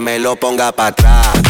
me lo ponga para atrás.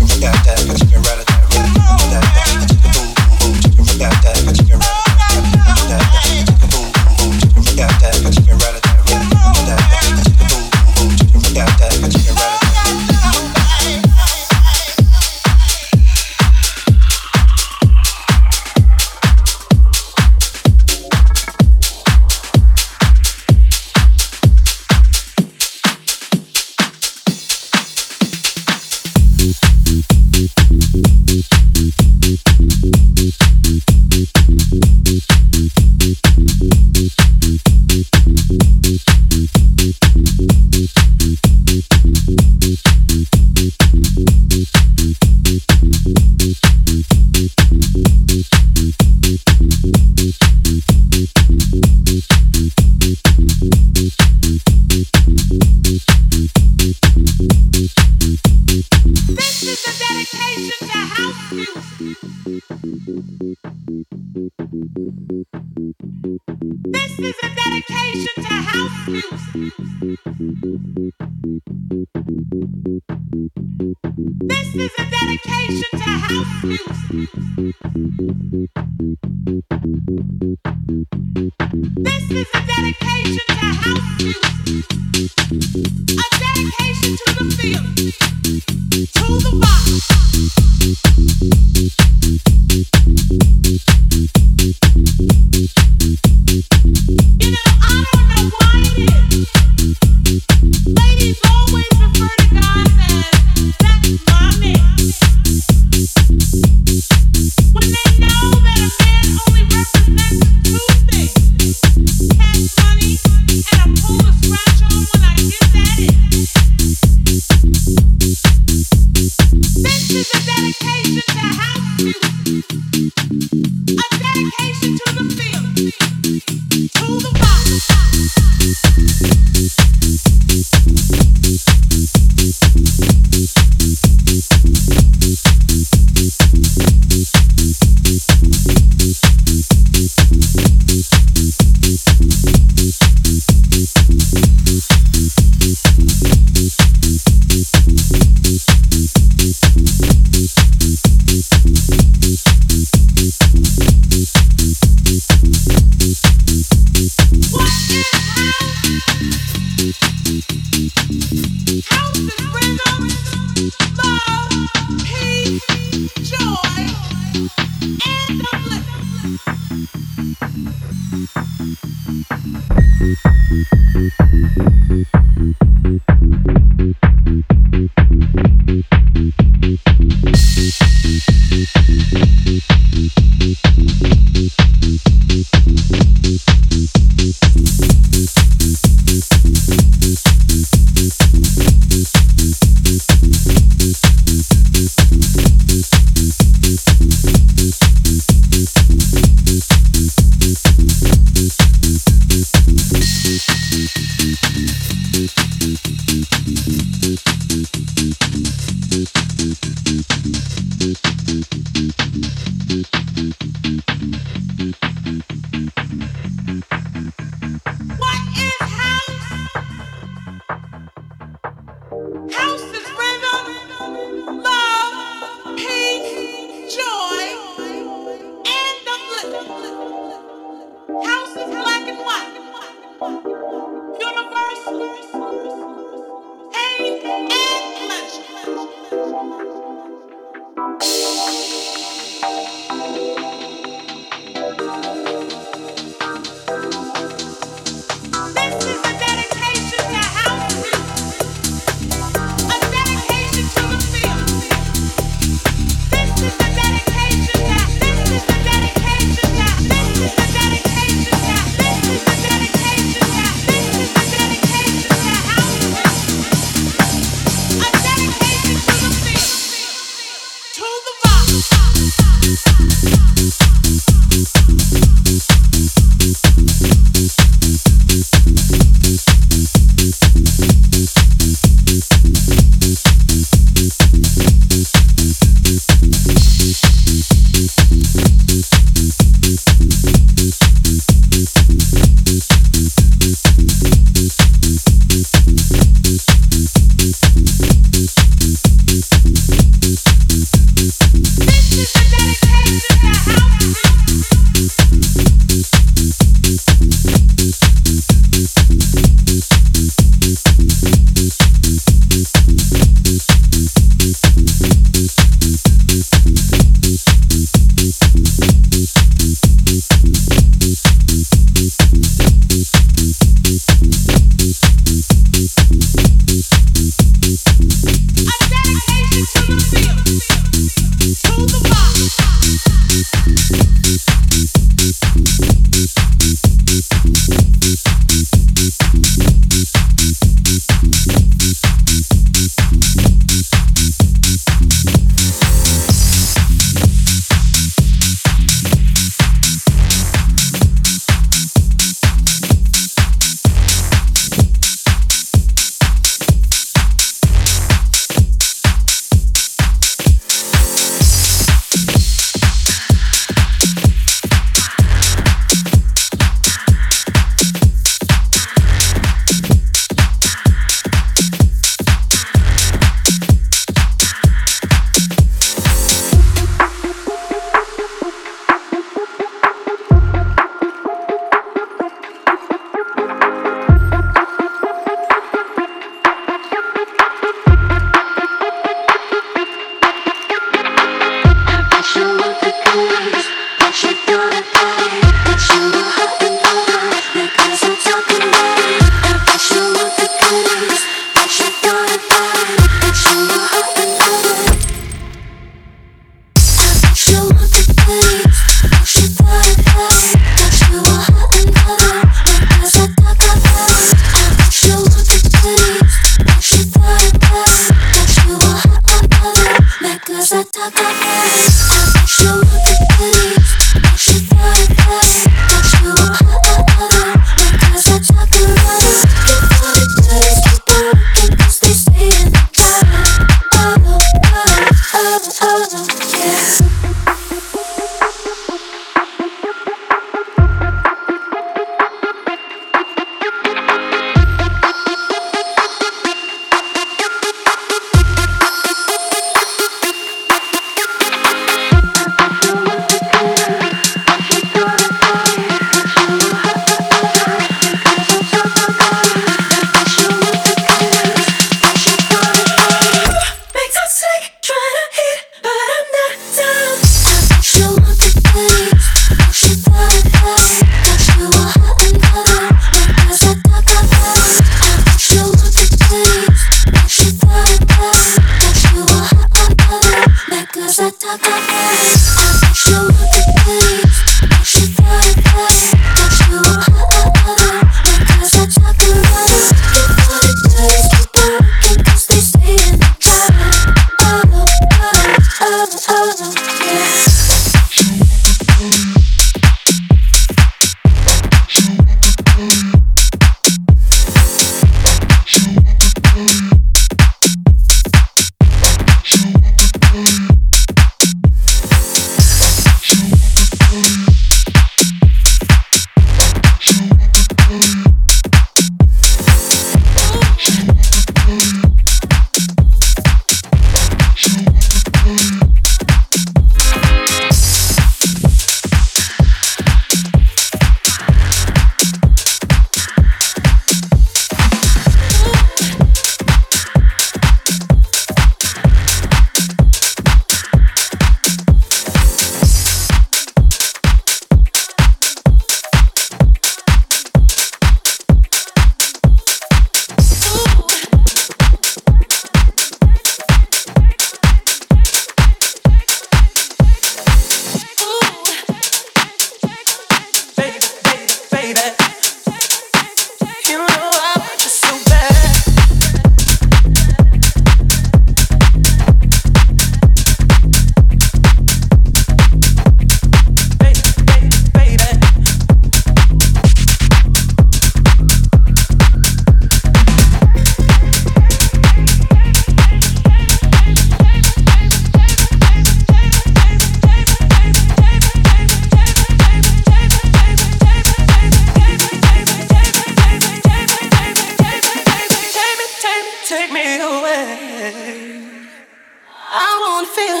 Wanna feel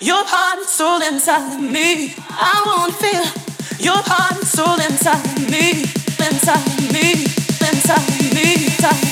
your heart and soul inside of me. I wanna feel your heart and soul inside of me, inside of me, inside of me, inside of me.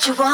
what you want.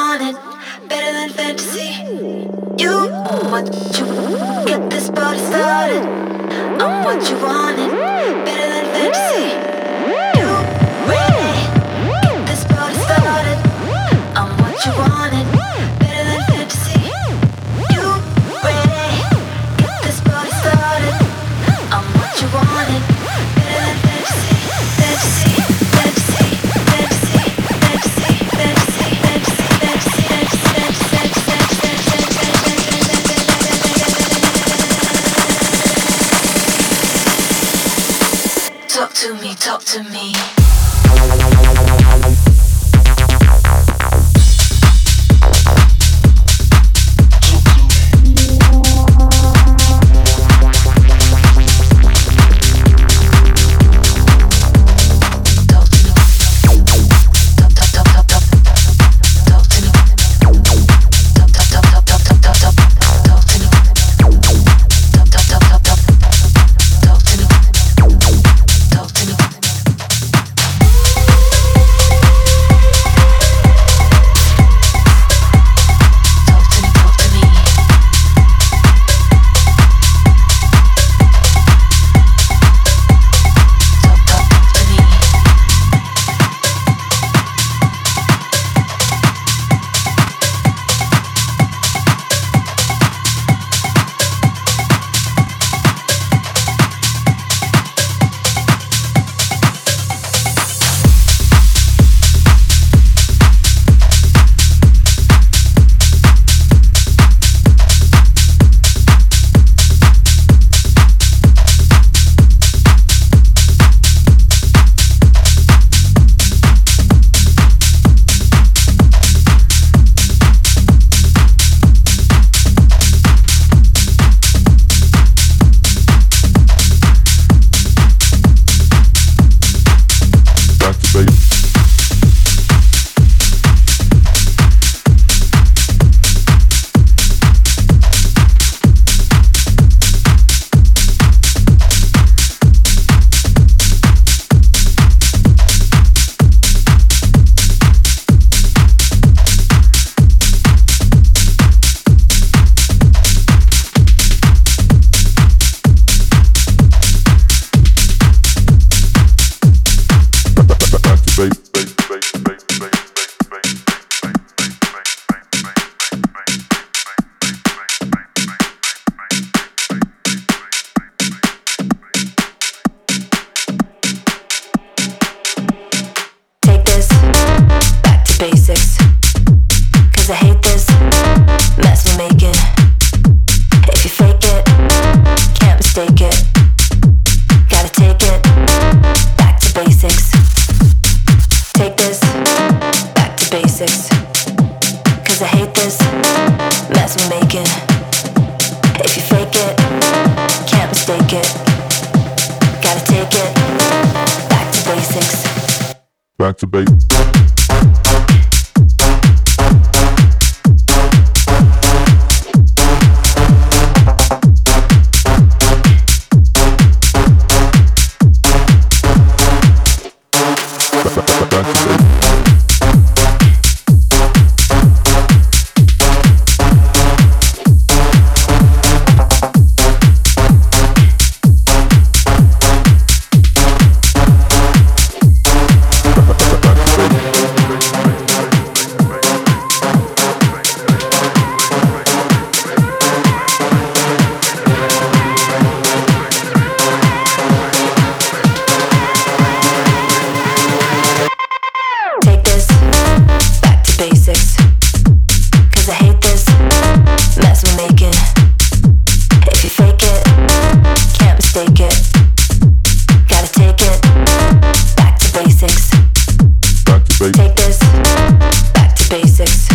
Back to basics.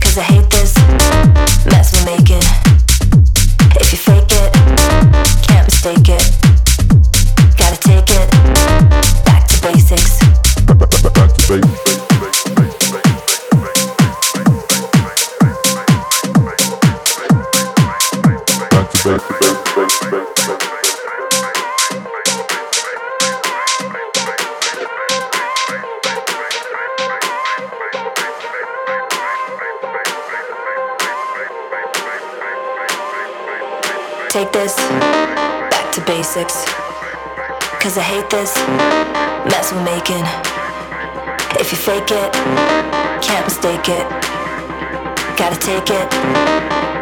Cause I hate this. Hate this mess we're making. If you fake it, can't mistake it. Gotta take it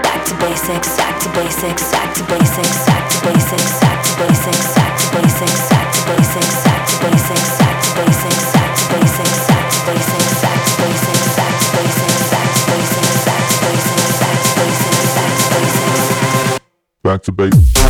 back to basics, back to basics, back to basics, back to basics, back to basics, back to basics, back to basics, back to basics, back to basics, back to basics, back to basics, back to basics, back to basics, back to basics, back to basics, back to basics, back to basics. Back to basics.